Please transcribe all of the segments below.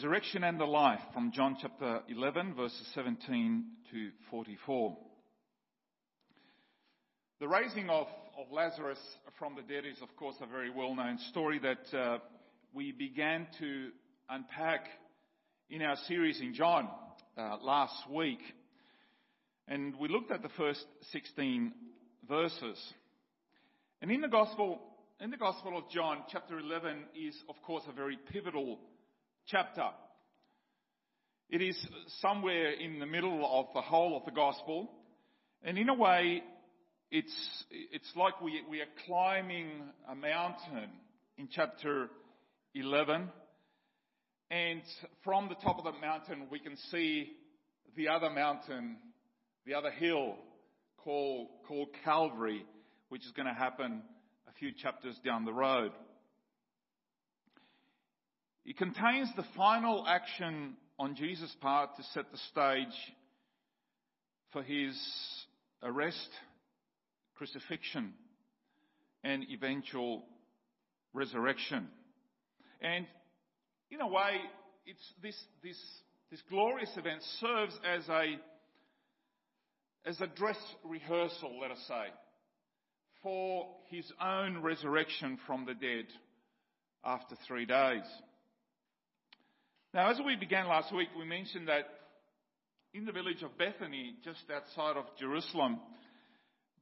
resurrection and the life from John chapter 11, verses 17 to 44. The raising of, of Lazarus from the dead is, of course, a very well known story that uh, we began to unpack in our series in John uh, last week. And we looked at the first 16 verses. And in the Gospel, in the Gospel of John, chapter 11 is, of course, a very pivotal chapter. It is somewhere in the middle of the whole of the gospel. And in a way, it's, it's like we, we are climbing a mountain in chapter 11. And from the top of the mountain, we can see the other mountain, the other hill called, called Calvary, which is going to happen a few chapters down the road. It contains the final action on Jesus' part to set the stage for his arrest, crucifixion, and eventual resurrection. And in a way, it's this, this, this glorious event serves as a, as a dress rehearsal, let us say, for his own resurrection from the dead after three days. Now, as we began last week, we mentioned that in the village of Bethany, just outside of Jerusalem,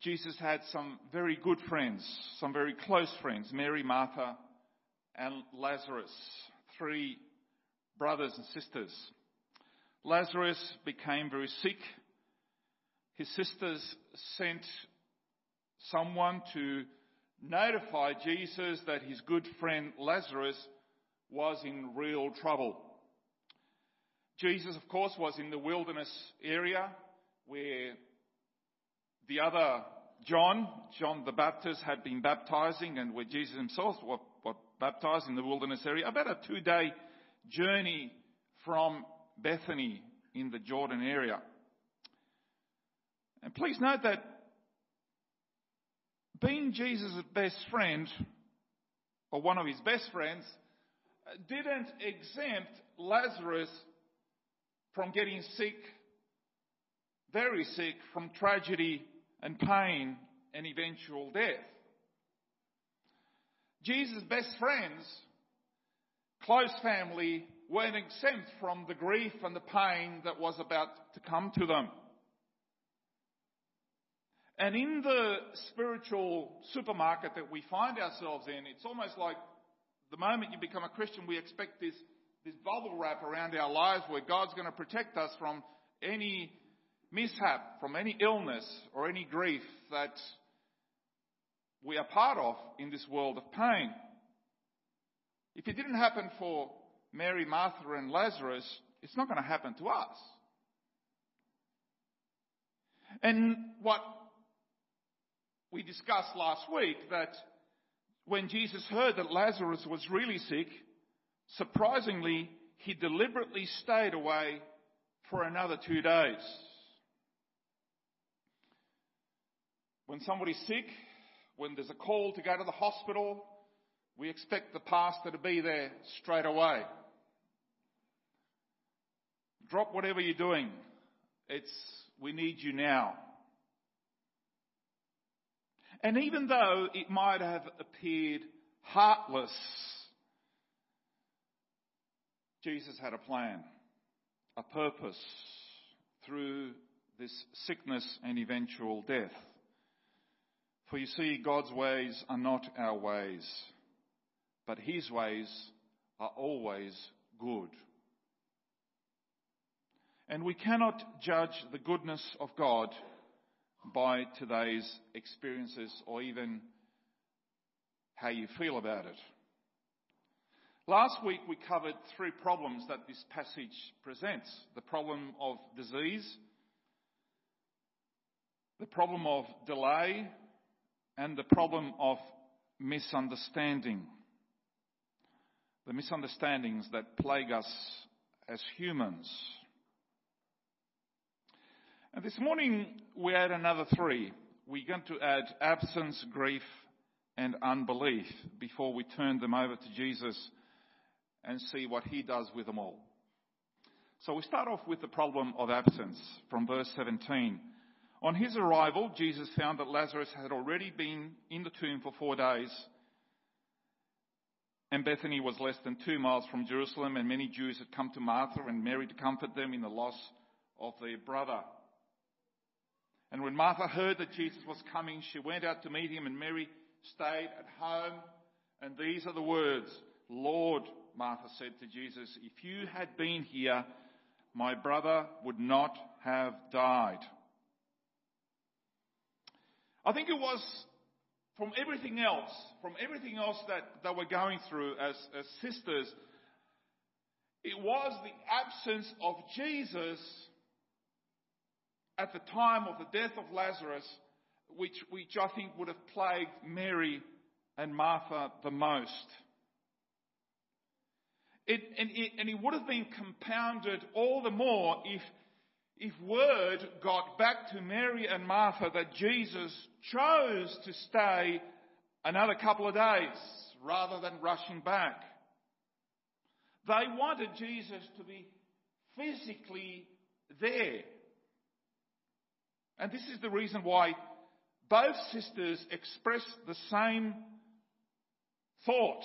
Jesus had some very good friends, some very close friends, Mary, Martha, and Lazarus, three brothers and sisters. Lazarus became very sick. His sisters sent someone to notify Jesus that his good friend Lazarus was in real trouble. Jesus, of course, was in the wilderness area where the other John, John the Baptist, had been baptizing and where Jesus himself was, baptized in the wilderness area. About a two day journey from Bethany in the Jordan area. And please note that being Jesus' best friend, or one of his best friends, didn't exempt Lazarus from getting sick, very sick, from tragedy and pain and eventual death. Jesus' best friends, close family, weren't exempt from the grief and the pain that was about to come to them. And in the spiritual supermarket that we find ourselves in, it's almost like the moment you become a Christian, we expect this this bubble wrap around our lives where God's going to protect us from any mishap, from any illness or any grief that we are part of in this world of pain. If it didn't happen for Mary, Martha, and Lazarus, it's not going to happen to us. And what we discussed last week that when Jesus heard that Lazarus was really sick, Surprisingly, he deliberately stayed away for another two days. When somebody's sick, when there's a call to go to the hospital, we expect the pastor to be there straight away. Drop whatever you're doing. It's, we need you now. And even though it might have appeared heartless Jesus had a plan, a purpose through this sickness and eventual death. For you see, God's ways are not our ways, but His ways are always good. And we cannot judge the goodness of God by today's experiences or even how you feel about it. Last week we covered three problems that this passage presents. The problem of disease, the problem of delay, and the problem of misunderstanding. The misunderstandings that plague us as humans. And this morning we add another three. We're going to add absence, grief, and unbelief before we turn them over to Jesus and see what he does with them all. So we start off with the problem of absence from verse 17. On his arrival, Jesus found that Lazarus had already been in the tomb for four days. And Bethany was less than two miles from Jerusalem, and many Jews had come to Martha and Mary to comfort them in the loss of their brother. And when Martha heard that Jesus was coming, she went out to meet him, and Mary stayed at home. And these are the words Lord, Martha said to Jesus, if you had been here, my brother would not have died. I think it was from everything else, from everything else that they were going through as, as sisters, it was the absence of Jesus at the time of the death of Lazarus, which, which I think would have plagued Mary and Martha the most. It, and, it, and it would have been compounded all the more if, if word got back to Mary and Martha that Jesus chose to stay another couple of days rather than rushing back. They wanted Jesus to be physically there. And this is the reason why both sisters expressed the same thought.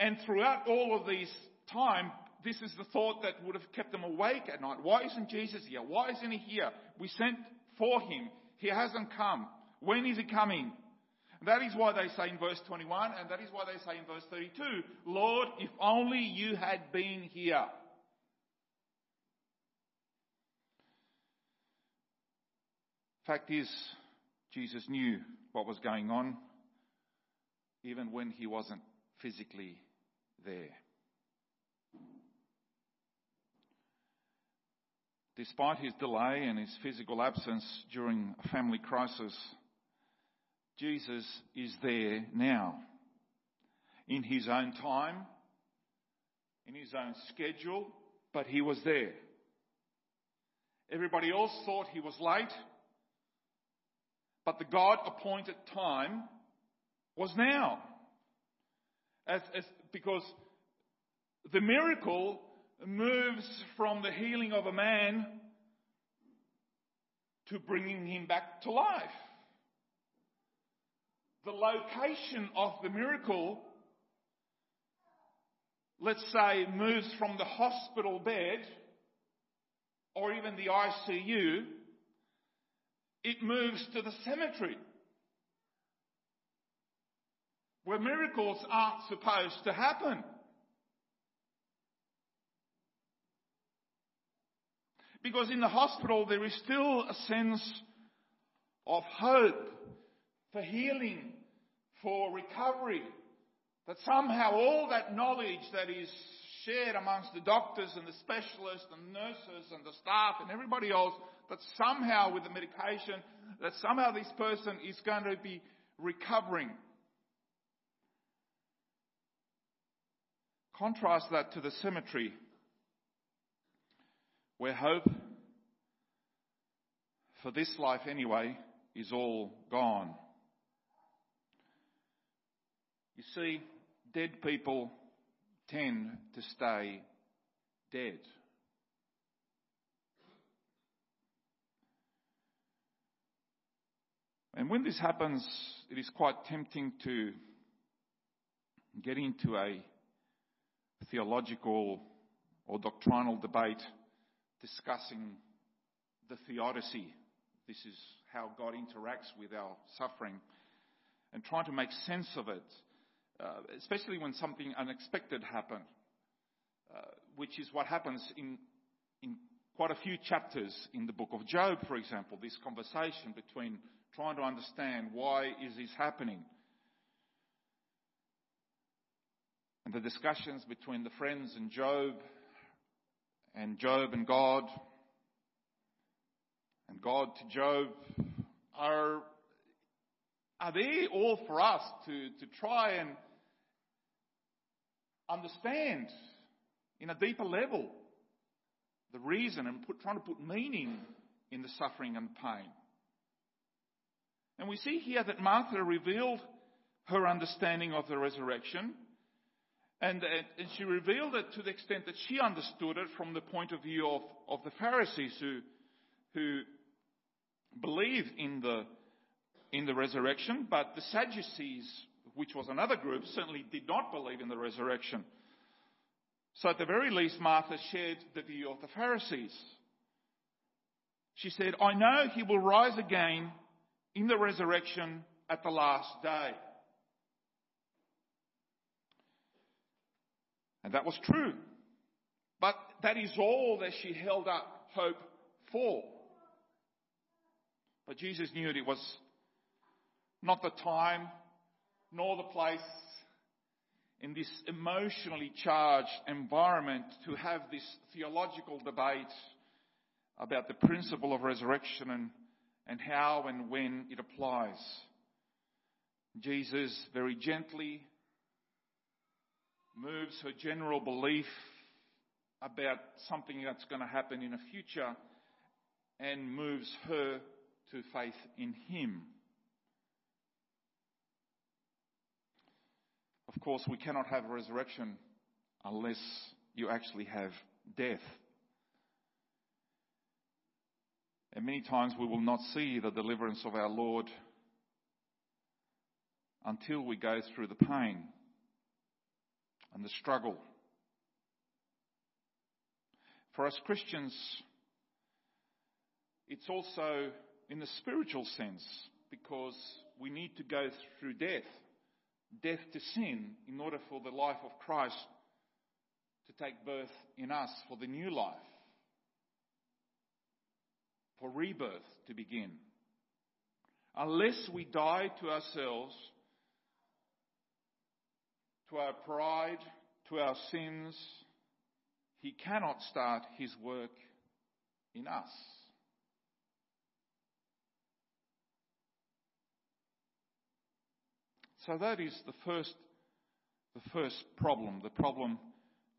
And throughout all of these time, this is the thought that would have kept them awake at night. Why isn't Jesus here? Why isn't he here? We sent for him. He hasn't come. When is he coming? That is why they say in verse 21, and that is why they say in verse 32, Lord, if only you had been here. Fact is, Jesus knew what was going on, even when he wasn't physically there. Despite his delay and his physical absence during a family crisis, Jesus is there now. In his own time, in his own schedule, but he was there. Everybody else thought he was late, but the God appointed time was now. As, as, because the miracle moves from the healing of a man to bringing him back to life. The location of the miracle, let's say, moves from the hospital bed or even the ICU, it moves to the cemetery where miracles aren't supposed to happen. Because in the hospital there is still a sense of hope for healing, for recovery. That somehow all that knowledge that is shared amongst the doctors and the specialists and nurses and the staff and everybody else, that somehow with the medication, that somehow this person is going to be recovering. Contrast that to the cemetery where hope, for this life anyway, is all gone. You see, dead people tend to stay dead. And when this happens, it is quite tempting to get into a theological or doctrinal debate discussing the theodicy. This is how God interacts with our suffering and trying to make sense of it, uh, especially when something unexpected happened, uh, which is what happens in, in quite a few chapters in the book of Job, for example, this conversation between trying to understand why is this happening. And the discussions between the friends and Job and Job and God and God to Job are, are they all for us to, to try and understand in a deeper level the reason and put, trying to put meaning in the suffering and pain. And we see here that Martha revealed her understanding of the resurrection And, uh, and she revealed it to the extent that she understood it from the point of view of, of the Pharisees who, who believed in the, in the resurrection, but the Sadducees, which was another group, certainly did not believe in the resurrection. So at the very least, Martha shared the view of the Pharisees. She said, I know he will rise again in the resurrection at the last day. And that was true. But that is all that she held up hope for. But Jesus knew it was not the time nor the place in this emotionally charged environment to have this theological debate about the principle of resurrection and, and how and when it applies. Jesus very gently moves her general belief about something that's going to happen in the future and moves her to faith in Him. Of course, we cannot have resurrection unless you actually have death. And many times we will not see the deliverance of our Lord until we go through the pain and the struggle. For us Christians, it's also in the spiritual sense because we need to go through death, death to sin, in order for the life of Christ to take birth in us for the new life, for rebirth to begin. Unless we die to ourselves, to our pride, to our sins, he cannot start his work in us. So that is the first, the first problem, the problem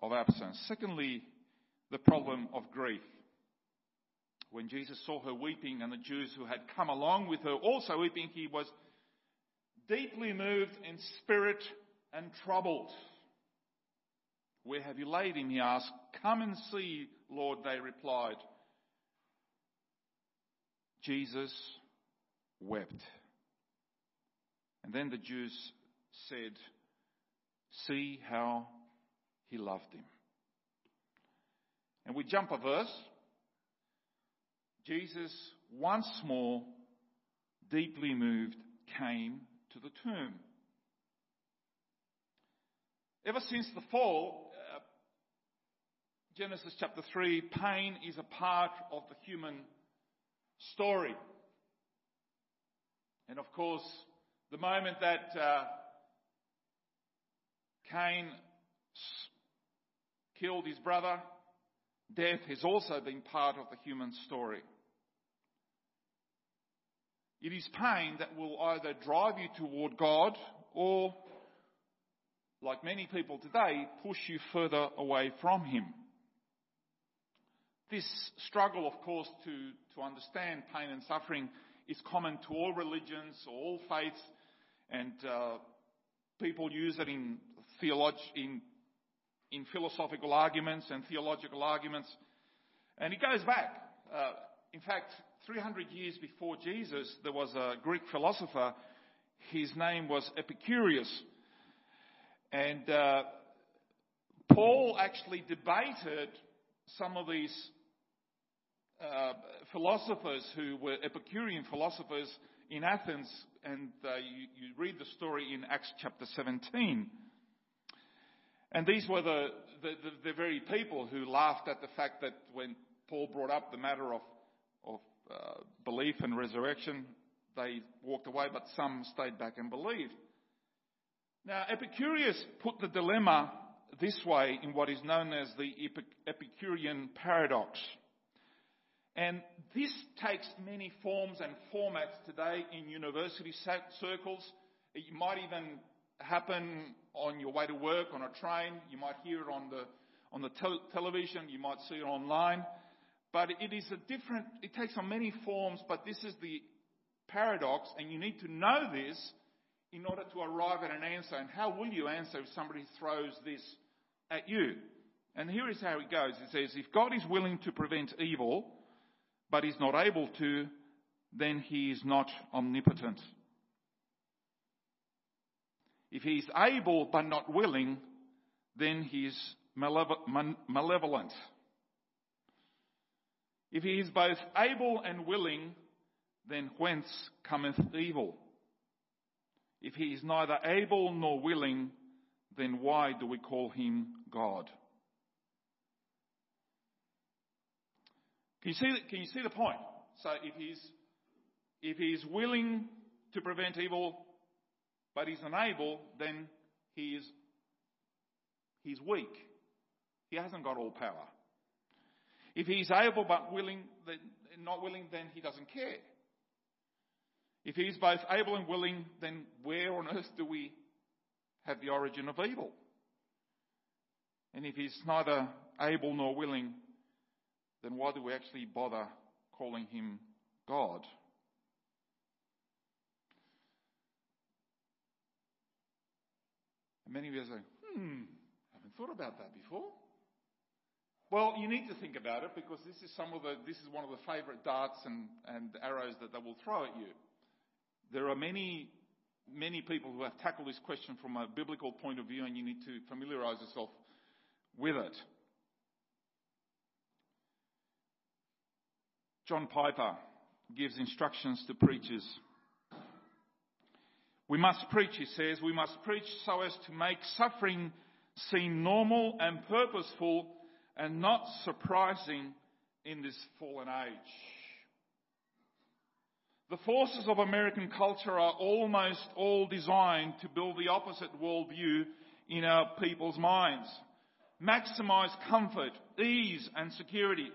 of absence. Secondly, the problem of grief. When Jesus saw her weeping and the Jews who had come along with her also weeping, he was deeply moved in spirit and troubled. Where have you laid him? He asked. Come and see, Lord, they replied. Jesus wept. And then the Jews said, See how he loved him. And we jump a verse. Jesus, once more, deeply moved, came to the tomb. Ever since the fall, uh, Genesis chapter 3, pain is a part of the human story. And of course, the moment that uh, Cain killed his brother, death has also been part of the human story. It is pain that will either drive you toward God or like many people today, push you further away from Him. This struggle, of course, to, to understand pain and suffering is common to all religions, all faiths, and uh, people use it in, theolog- in, in philosophical arguments and theological arguments. And it goes back. Uh, in fact, 300 years before Jesus, there was a Greek philosopher. His name was Epicurus. And uh, Paul actually debated some of these uh, philosophers who were Epicurean philosophers in Athens, and uh, you, you, read the story in Acts chapter 17. And these were the, the, the, the, very people who laughed at the fact that when Paul brought up the matter of, of uh, belief and resurrection, they walked away, but some stayed back and believed. Now, Epicurus put the dilemma this way in what is known as the Epicurean paradox. And this takes many forms and formats today in university circles. It might even happen on your way to work on a train. You might hear it on the on the tel- television. You might see it online. But it is a different. It takes on many forms. But this is the paradox, and you need to know this in order to arrive at an answer. And how will you answer if somebody throws this at you? And here is how it goes. It says, if God is willing to prevent evil, but is not able to, then he is not omnipotent. If he is able but not willing, then he is malevolent. If he is both able and willing, then whence cometh evil? If he is neither able nor willing, then why do we call him God? Can you see, can you see the point? So if he's, if he's willing to prevent evil, but he's unable, then he is, he's weak. He hasn't got all power. If he's able but willing, then, not willing, then he doesn't care. If he is both able and willing, then where on earth do we have the origin of evil? And if he's neither able nor willing, then why do we actually bother calling him God? And many of you say, hmm, I haven't thought about that before. Well, you need to think about it because this is some of the, this is one of the favourite darts and, and arrows that they will throw at you. There are many, many people who have tackled this question from a biblical point of view and you need to familiarise yourself with it. John Piper gives instructions to preachers. We must preach, he says, we must preach so as to make suffering seem normal and purposeful and not surprising in this fallen age. The forces of American culture are almost all designed to build the opposite worldview in our people's minds. Maximize comfort, ease and security.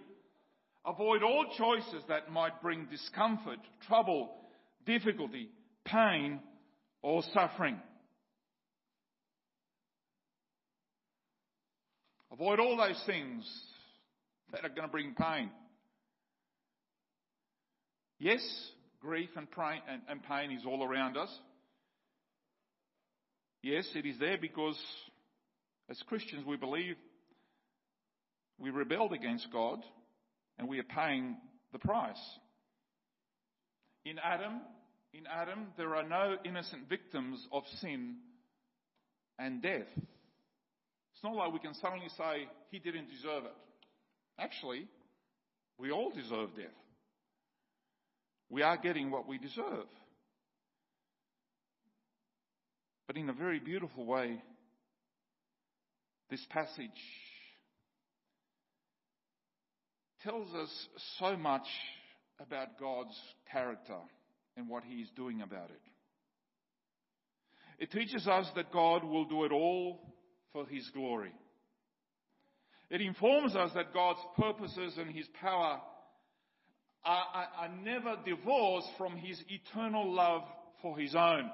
Avoid all choices that might bring discomfort, trouble, difficulty, pain, or suffering. Avoid all those things that are going to bring pain. Yes, grief and pain is all around us. Yes, it is there because as Christians we believe we rebelled against God and we are paying the price. In Adam, in Adam, there are no innocent victims of sin and death. It's not like we can suddenly say he didn't deserve it. Actually, we all deserve death. We are getting what we deserve. But in a very beautiful way, this passage tells us so much about God's character and what He is doing about it. It teaches us that God will do it all for His glory. It informs us that God's purposes and His power are, are, are never divorced from His eternal love for His own.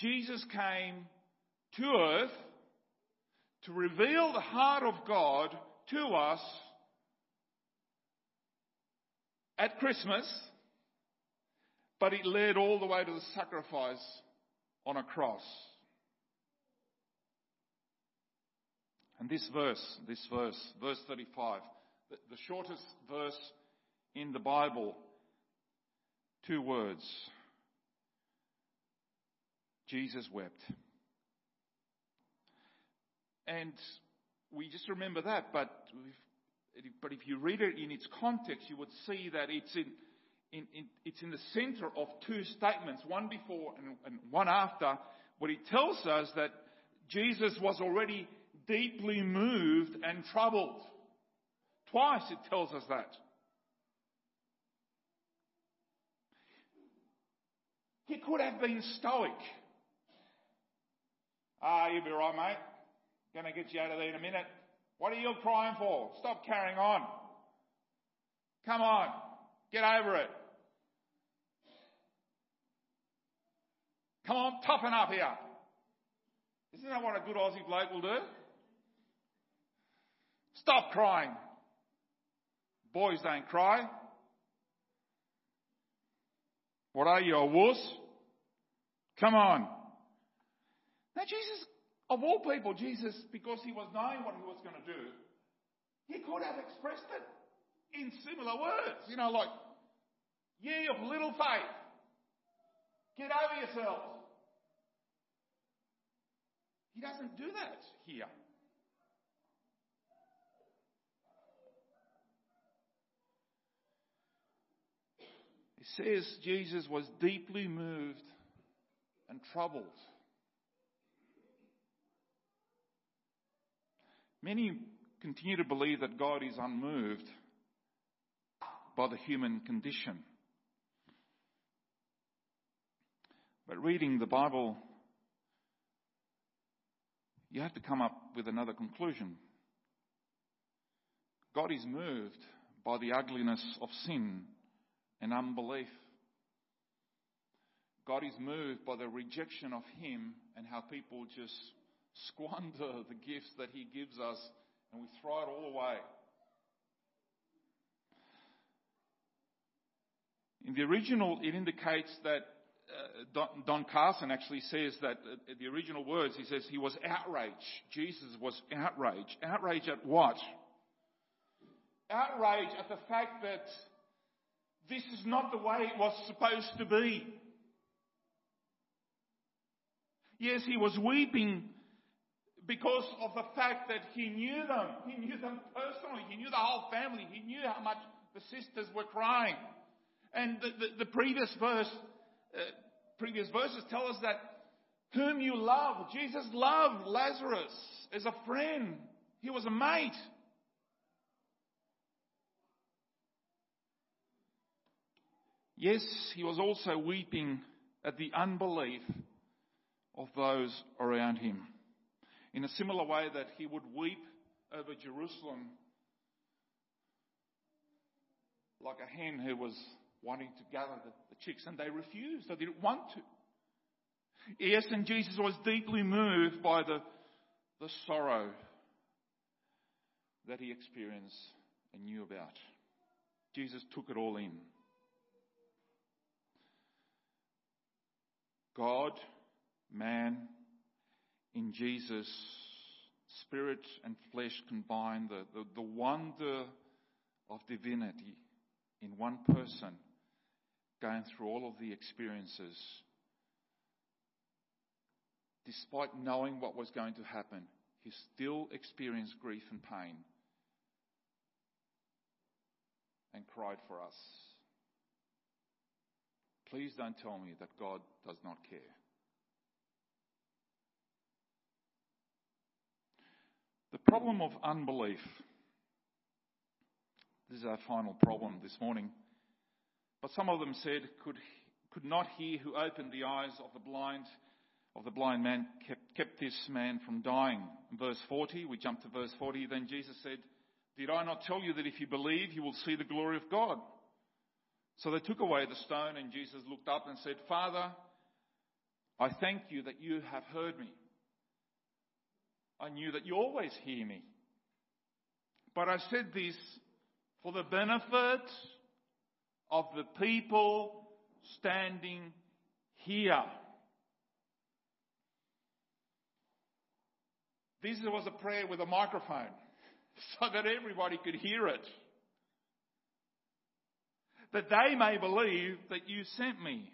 Jesus came to earth to reveal the heart of God to us at Christmas, but it led all the way to the sacrifice on a cross. And this verse, this verse, verse 35, the, shortest verse in the Bible, two words. Jesus wept. And we just remember that, but if, but if you read it in its context, you would see that it's in, in, in, it's in the center of two statements, one before and, and one after, where it tells us that Jesus was already deeply moved and troubled. Twice it tells us that. He could have been stoic. Ah, you'll be right, mate. To get you out of there in a minute. What are you crying for? Stop carrying on. Come on. Get over it. Come on, toughen up here. Isn't that what a good Aussie bloke will do? Stop crying. Boys don't cry. What are you, a wuss? Come on. Now, Jesus, of all people, Jesus, because he was knowing what he was going to do, he could have expressed it in similar words. You know, like, ye of little faith, get over yourselves. He doesn't do that here. Says Jesus was deeply moved and troubled. Many continue to believe that God is unmoved by the human condition. But reading the Bible, you have to come up with another conclusion. God is moved by the ugliness of sin and unbelief. God is moved by the rejection of Him and how people just squander the gifts that He gives us and we throw it all away. In the original, it indicates that uh, Don, Carson actually says that uh, the original words, he says he was outraged. Jesus was outraged. Outraged at what? Outraged at the fact that this is not the way it was supposed to be. Yes, he was weeping because of the fact that he knew them. He knew them personally. He knew the whole family. He knew how much the sisters were crying. And the, the, the previous verse, uh, previous verses tell us that whom you love, Jesus loved Lazarus as a friend. He was a mate. Yes, he was also weeping at the unbelief of those around him. In a similar way that he would weep over Jerusalem like a hen who was wanting to gather the, the chicks and they refused. They didn't want to. Yes, and Jesus was deeply moved by the, the sorrow that he experienced and knew about. Jesus took it all in. God, man, in Jesus, spirit and flesh combined, the, the, the wonder of divinity in one person going through all of the experiences. Despite knowing what was going to happen, he still experienced grief and pain and cried for us. Please don't tell me that God does not care. The problem of unbelief. This is our final problem this morning. But some of them said, could, could not he who opened the eyes of the blind, of the blind man, kept, kept this man from dying? In verse 40, we jump to verse 40, then Jesus said, Did I not tell you that if you believe, you will see the glory of God? So they took away the stone, and Jesus looked up and said, Father, I thank you that you have heard me. I knew that you always hear me. But I said this for the benefit of the people standing here. This was a prayer with a microphone so that everybody could hear it. That they may believe that you sent me.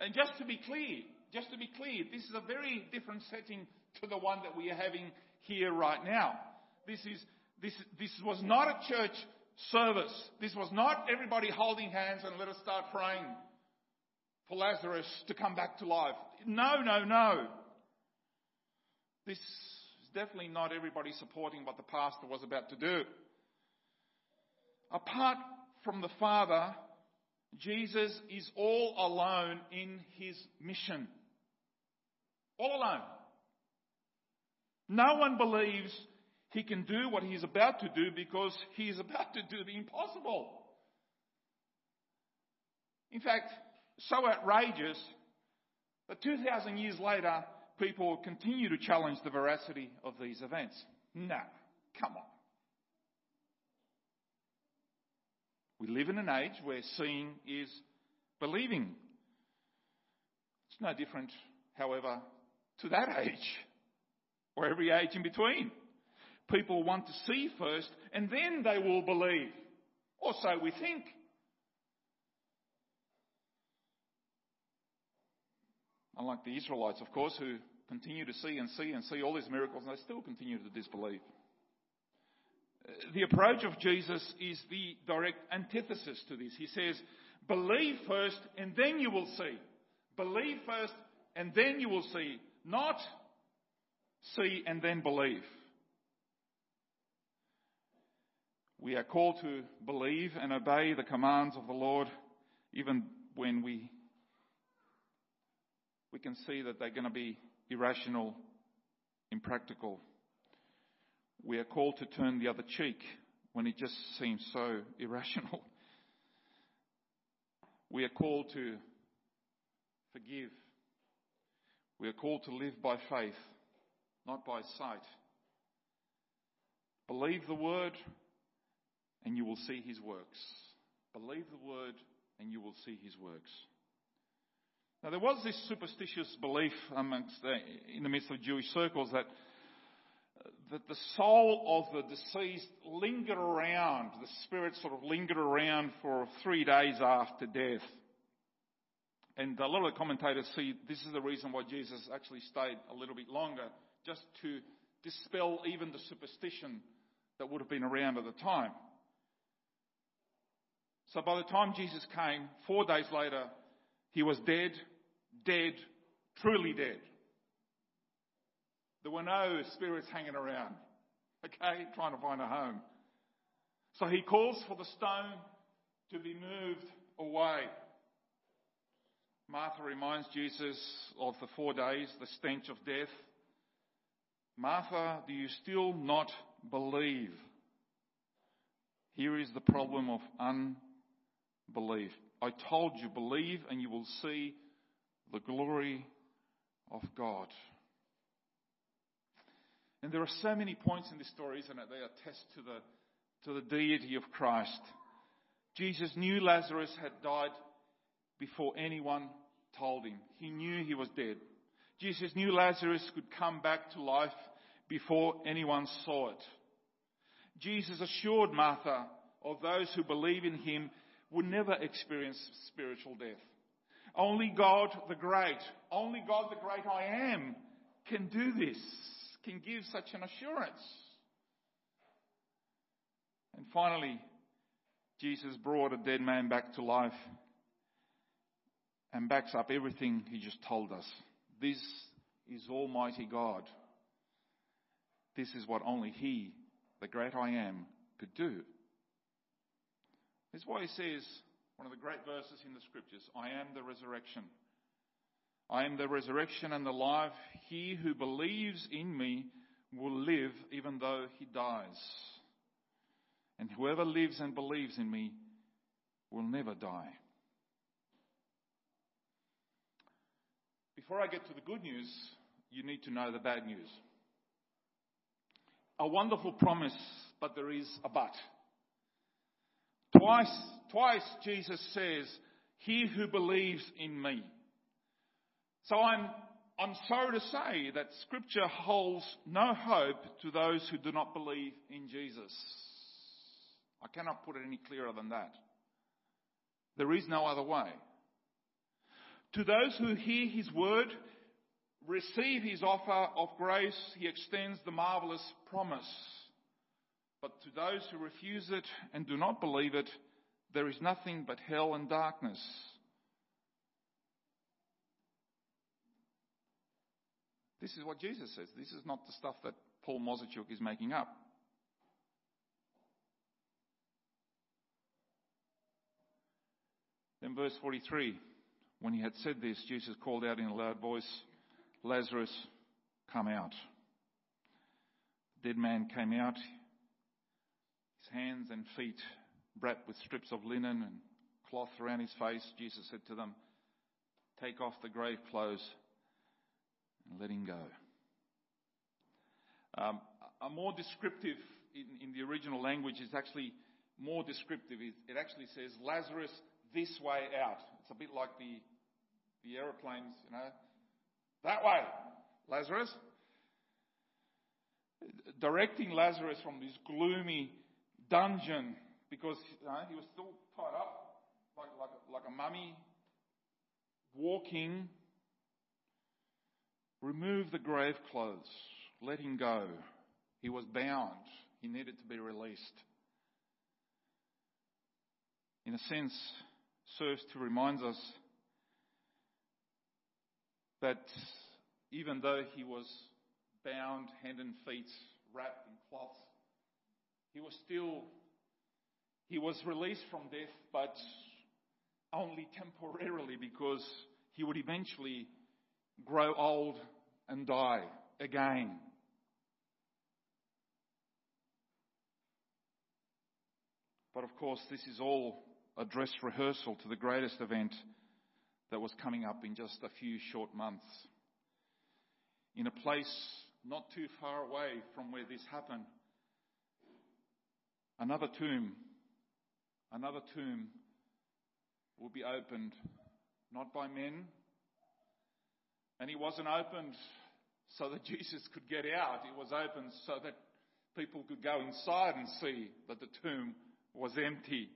And just to be clear, just to be clear, this is a very different setting to the one that we are having here right now. This is, this, this was not a church service. This was not everybody holding hands and let us start praying for Lazarus to come back to life. No, no, no. This is definitely not everybody supporting what the pastor was about to do. Apart from the Father, Jesus is all alone in his mission. All alone. No one believes he can do what he's about to do because he is about to do the impossible. In fact, so outrageous that 2,000 years later, people continue to challenge the veracity of these events. No, come on. We live in an age where seeing is believing. It's no different, however, to that age or every age in between. People want to see first and then they will believe. Or so we think. Unlike the Israelites, of course, who continue to see and see and see all these miracles and they still continue to disbelieve. The approach of Jesus is the direct antithesis to this. He says, believe first and then you will see. Believe first and then you will see. Not see and then believe. We are called to believe and obey the commands of the Lord even when we we can see that they're going to be irrational, impractical. We are called to turn the other cheek when it just seems so irrational. We are called to forgive. We are called to live by faith, not by sight. Believe the word and you will see his works. Believe the word and you will see his works. Now there was this superstitious belief amongst the, in the midst of Jewish circles that that the soul of the deceased lingered around, the spirit sort of lingered around for three days after death. And a lot of commentators see this is the reason why Jesus actually stayed a little bit longer, just to dispel even the superstition that would have been around at the time. So by the time Jesus came, four days later, he was dead, dead, truly dead. There were no spirits hanging around, okay, trying to find a home. So he calls for the stone to be moved away. Martha reminds Jesus of the four days, the stench of death. Martha, do you still not believe? Here is the problem of unbelief. I told you, believe and you will see the glory of God. And there are so many points in story, isn't it? They attest to the, to the deity of Christ. Jesus knew Lazarus had died before anyone told him. He knew he was dead. Jesus knew Lazarus could come back to life before anyone saw it. Jesus assured Martha of those who believe in him would never experience spiritual death. Only God the great, only God the great I am can do this can give such an assurance. And finally, Jesus brought a dead man back to life and backs up everything he just told us. This is Almighty God. This is what only He, the great I am, could do. That's why He says, one of the great verses in the scriptures, I am the resurrection I am the resurrection and the life. He who believes in me will live even though he dies. And whoever lives and believes in me will never die. Before I get to the good news, you need to know the bad news. A wonderful promise, but there is a but. Twice, twice Jesus says, He who believes in me. So I'm, I'm sorry to say that scripture holds no hope to those who do not believe in Jesus. I cannot put it any clearer than that. There is no other way. To those who hear his word, receive his offer of grace, he extends the marvelous promise. But to those who refuse it and do not believe it, there is nothing but hell and darkness. This is what Jesus says. This is not the stuff that Paul Mozarchuk is making up. Then verse 43, when he had said this, Jesus called out in a loud voice, Lazarus, come out. The dead man came out, his hands and feet wrapped with strips of linen and cloth around his face. Jesus said to them, take off the grave clothes and letting go. Um, a more descriptive in, in, the original language is actually more descriptive. It, actually says, Lazarus, this way out. It's a bit like the, the aeroplanes, you know. That way, Lazarus. Directing Lazarus from this gloomy dungeon because you know, he was still tied up like, like, like a mummy walking. Remove the grave clothes. Let him go. He was bound. He needed to be released. In a sense, serves to remind us that even though he was bound hand and feet, wrapped in cloths, he was still, he was released from death, but only temporarily because he would eventually grow old and die again. But of course, this is all a dress rehearsal to the greatest event that was coming up in just a few short months. In a place not too far away from where this happened, another tomb, another tomb will be opened not by men. And it wasn't opened so that Jesus could get out. It was opened so that people could go inside and see that the tomb was empty.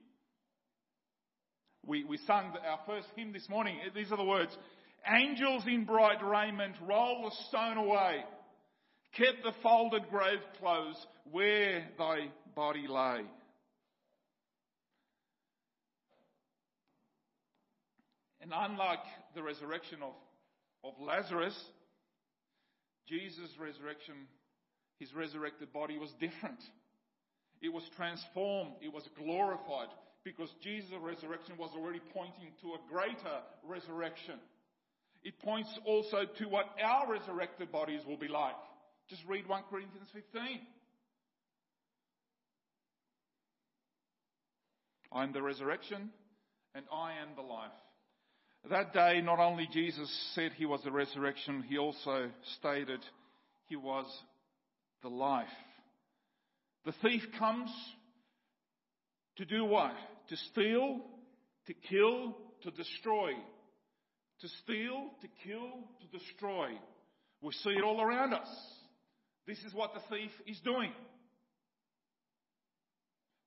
We, we sung our first hymn this morning. These are the words. Angels in bright raiment roll the stone away, kept the folded grave clothes where thy body lay. And unlike the resurrection of, of Lazarus, Jesus' resurrection, his resurrected body was different. It was transformed. It was glorified because Jesus' resurrection was already pointing to a greater resurrection. It points also to what our resurrected bodies will be like. Just read 1 Corinthians 15. I am the resurrection and I am the life. That day, not only Jesus said he was the resurrection, he also stated he was the life. The thief comes to do what? To steal, to kill, to destroy. To steal, to kill, to destroy. We see it all around us. This is what the thief is doing.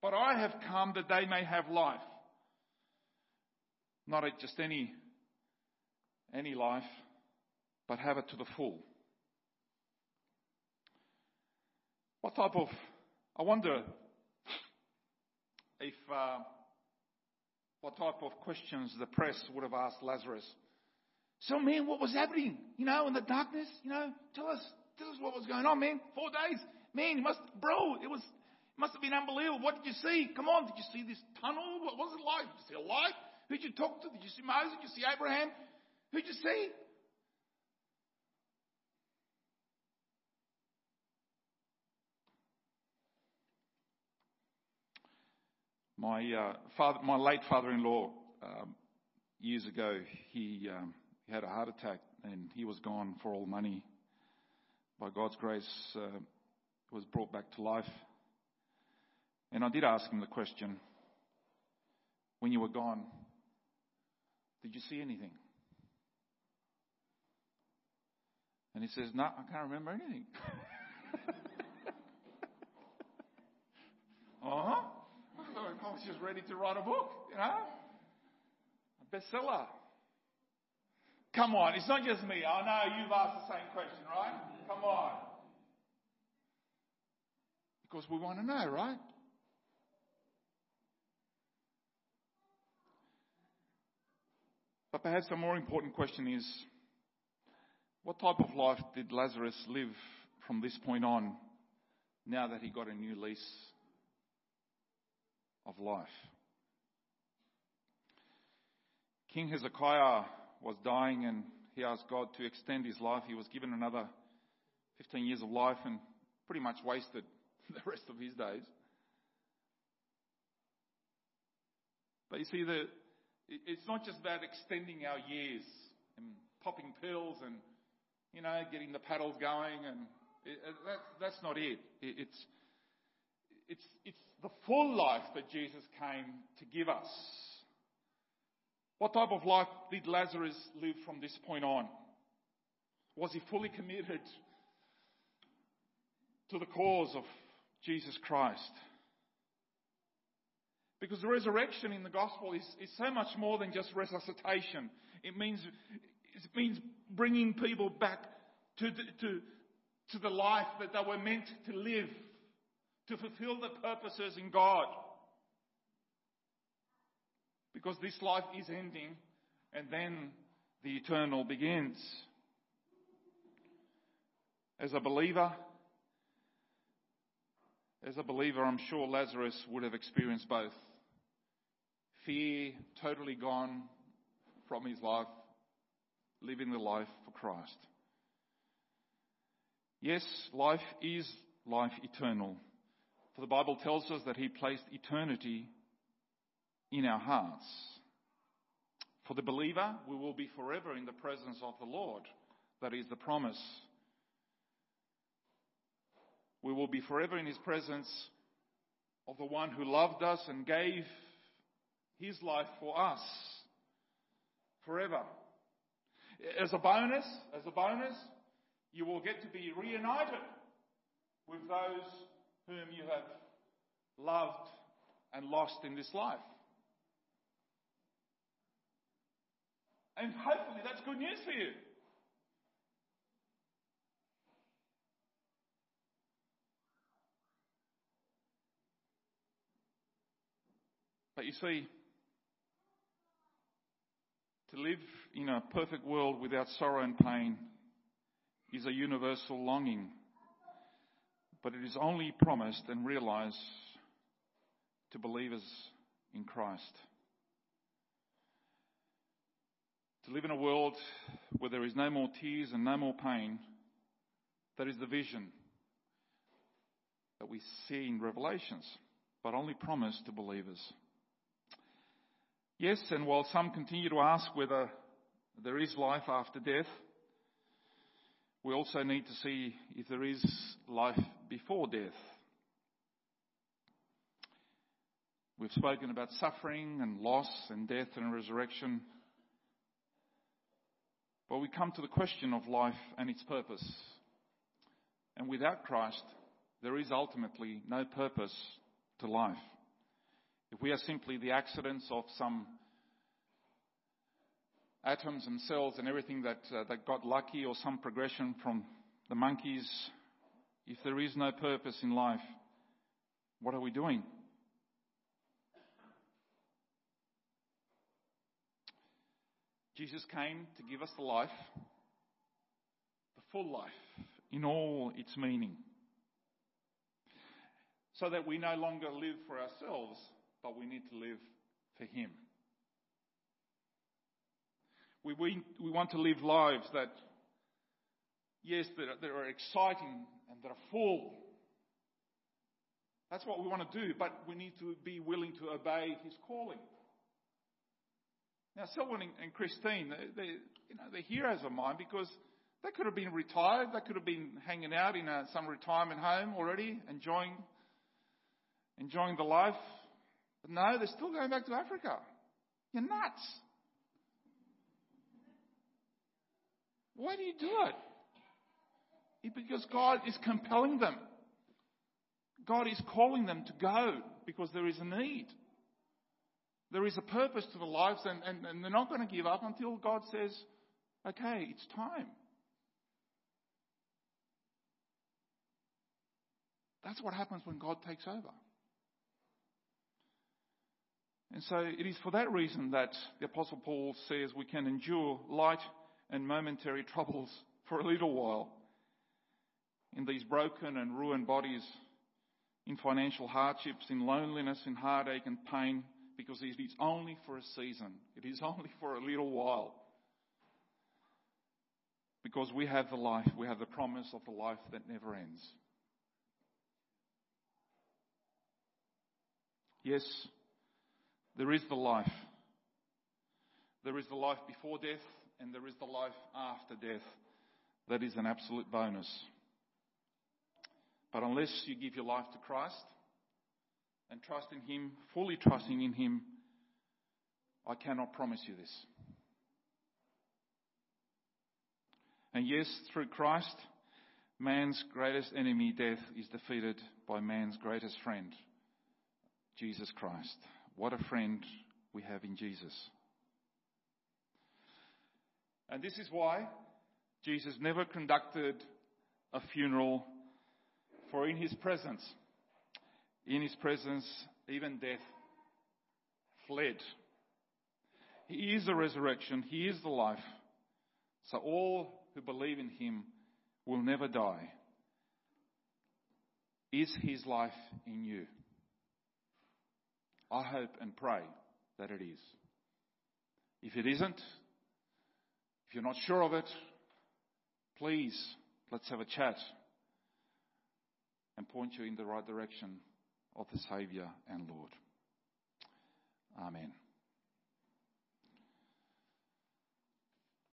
But I have come that they may have life. Not just any any life, but have it to the full. What type of, I wonder if, uh, what type of questions the press would have asked Lazarus. So, man, what was happening? You know, in the darkness, you know, tell us, tell us what was going on, man. Four days. Man, you must, bro, it was, it must have been unbelievable. What did you see? Come on, did you see this tunnel? What was it like? Did you see a light? Who did you talk to? Did you see Moses? Did you see Abraham? Who'd you see? My uh, father, my late father-in-law, um, years ago, he, um, he had a heart attack and he was gone for all money. By God's grace, uh, was brought back to life. And I did ask him the question: When you were gone, did you see anything? And he says, No, I can't remember anything. uh huh. I was just ready to write a book, you know? A bestseller. Come on, it's not just me. I know you've asked the same question, right? Come on. Because we want to know, right? But perhaps the more important question is what type of life did Lazarus live from this point on now that he got a new lease of life? King Hezekiah was dying and he asked God to extend his life. He was given another 15 years of life and pretty much wasted the rest of his days. But you see, the, it's not just about extending our years and popping pills and you know, getting the paddles going, and it, that, that's not it. it. It's it's it's the full life that Jesus came to give us. What type of life did Lazarus live from this point on? Was he fully committed to the cause of Jesus Christ? Because the resurrection in the gospel is, is so much more than just resuscitation. It means, it means bringing people back to the, to, to the life that they were meant to live, to fulfill the purposes in God. Because this life is ending and then the eternal begins. As a believer, as a believer, I'm sure Lazarus would have experienced both. Fear totally gone from his life, living the life for Christ. Yes, life is life eternal. For the Bible tells us that He placed eternity in our hearts. For the believer, we will be forever in the presence of the Lord. That is the promise. We will be forever in His presence of the one who loved us and gave His life for us. Forever. As a bonus, as a bonus, you will get to be reunited with those whom you have loved and lost in this life. And hopefully that's good news for you. But you see, to live in a perfect world without sorrow and pain is a universal longing, but it is only promised and realized to believers in Christ. To live in a world where there is no more tears and no more pain, that is the vision that we see in Revelations, but only promised to believers. Yes, and while some continue to ask whether there is life after death, we also need to see if there is life before death. We've spoken about suffering and loss and death and resurrection. But we come to the question of life and its purpose. And without Christ, there is ultimately no purpose to life. If we are simply the accidents of some atoms and cells and everything that, uh, that got lucky or some progression from the monkeys, if there is no purpose in life, what are we doing? Jesus came to give us the life, the full life, in all its meaning. So that we no longer live for ourselves, but we need to live for Him. We, we, we want to live lives that, yes, that are, that are exciting and that are full. That's what we want to do, but we need to be willing to obey His calling. Now, Selwyn and Christine, they, you know, they're heroes of mine because they could have been retired. They could have been hanging out in a, some retirement home already, enjoying, enjoying the life. But no, they're still going back to Africa. You're nuts. Why do you do it? Because God is compelling them. God is calling them to go because there is a need. There is a purpose to the lives, and, and, and they're not going to give up until God says, okay, it's time. That's what happens when God takes over. And so it is for that reason that the Apostle Paul says we can endure light and momentary troubles for a little while in these broken and ruined bodies, in financial hardships, in loneliness, in heartache and pain, because it is only for a season. It is only for a little while. Because we have the life, we have the promise of the life that never ends. Yes, there is the life. There is the life before death, and there is the life after death. That is an absolute bonus. But unless you give your life to Christ and trust in Him, fully trusting in Him, I cannot promise you this. And yes, through Christ, man's greatest enemy, death, is defeated by man's greatest friend, Jesus Christ. What a friend we have in Jesus. And this is why Jesus never conducted a funeral, for in his presence, in his presence, even death fled. He is the resurrection, he is the life. So all who believe in him will never die. Is his life in you? I hope and pray that it is. If it isn't, if you're not sure of it, please let's have a chat and point you in the right direction of the Saviour and Lord. Amen.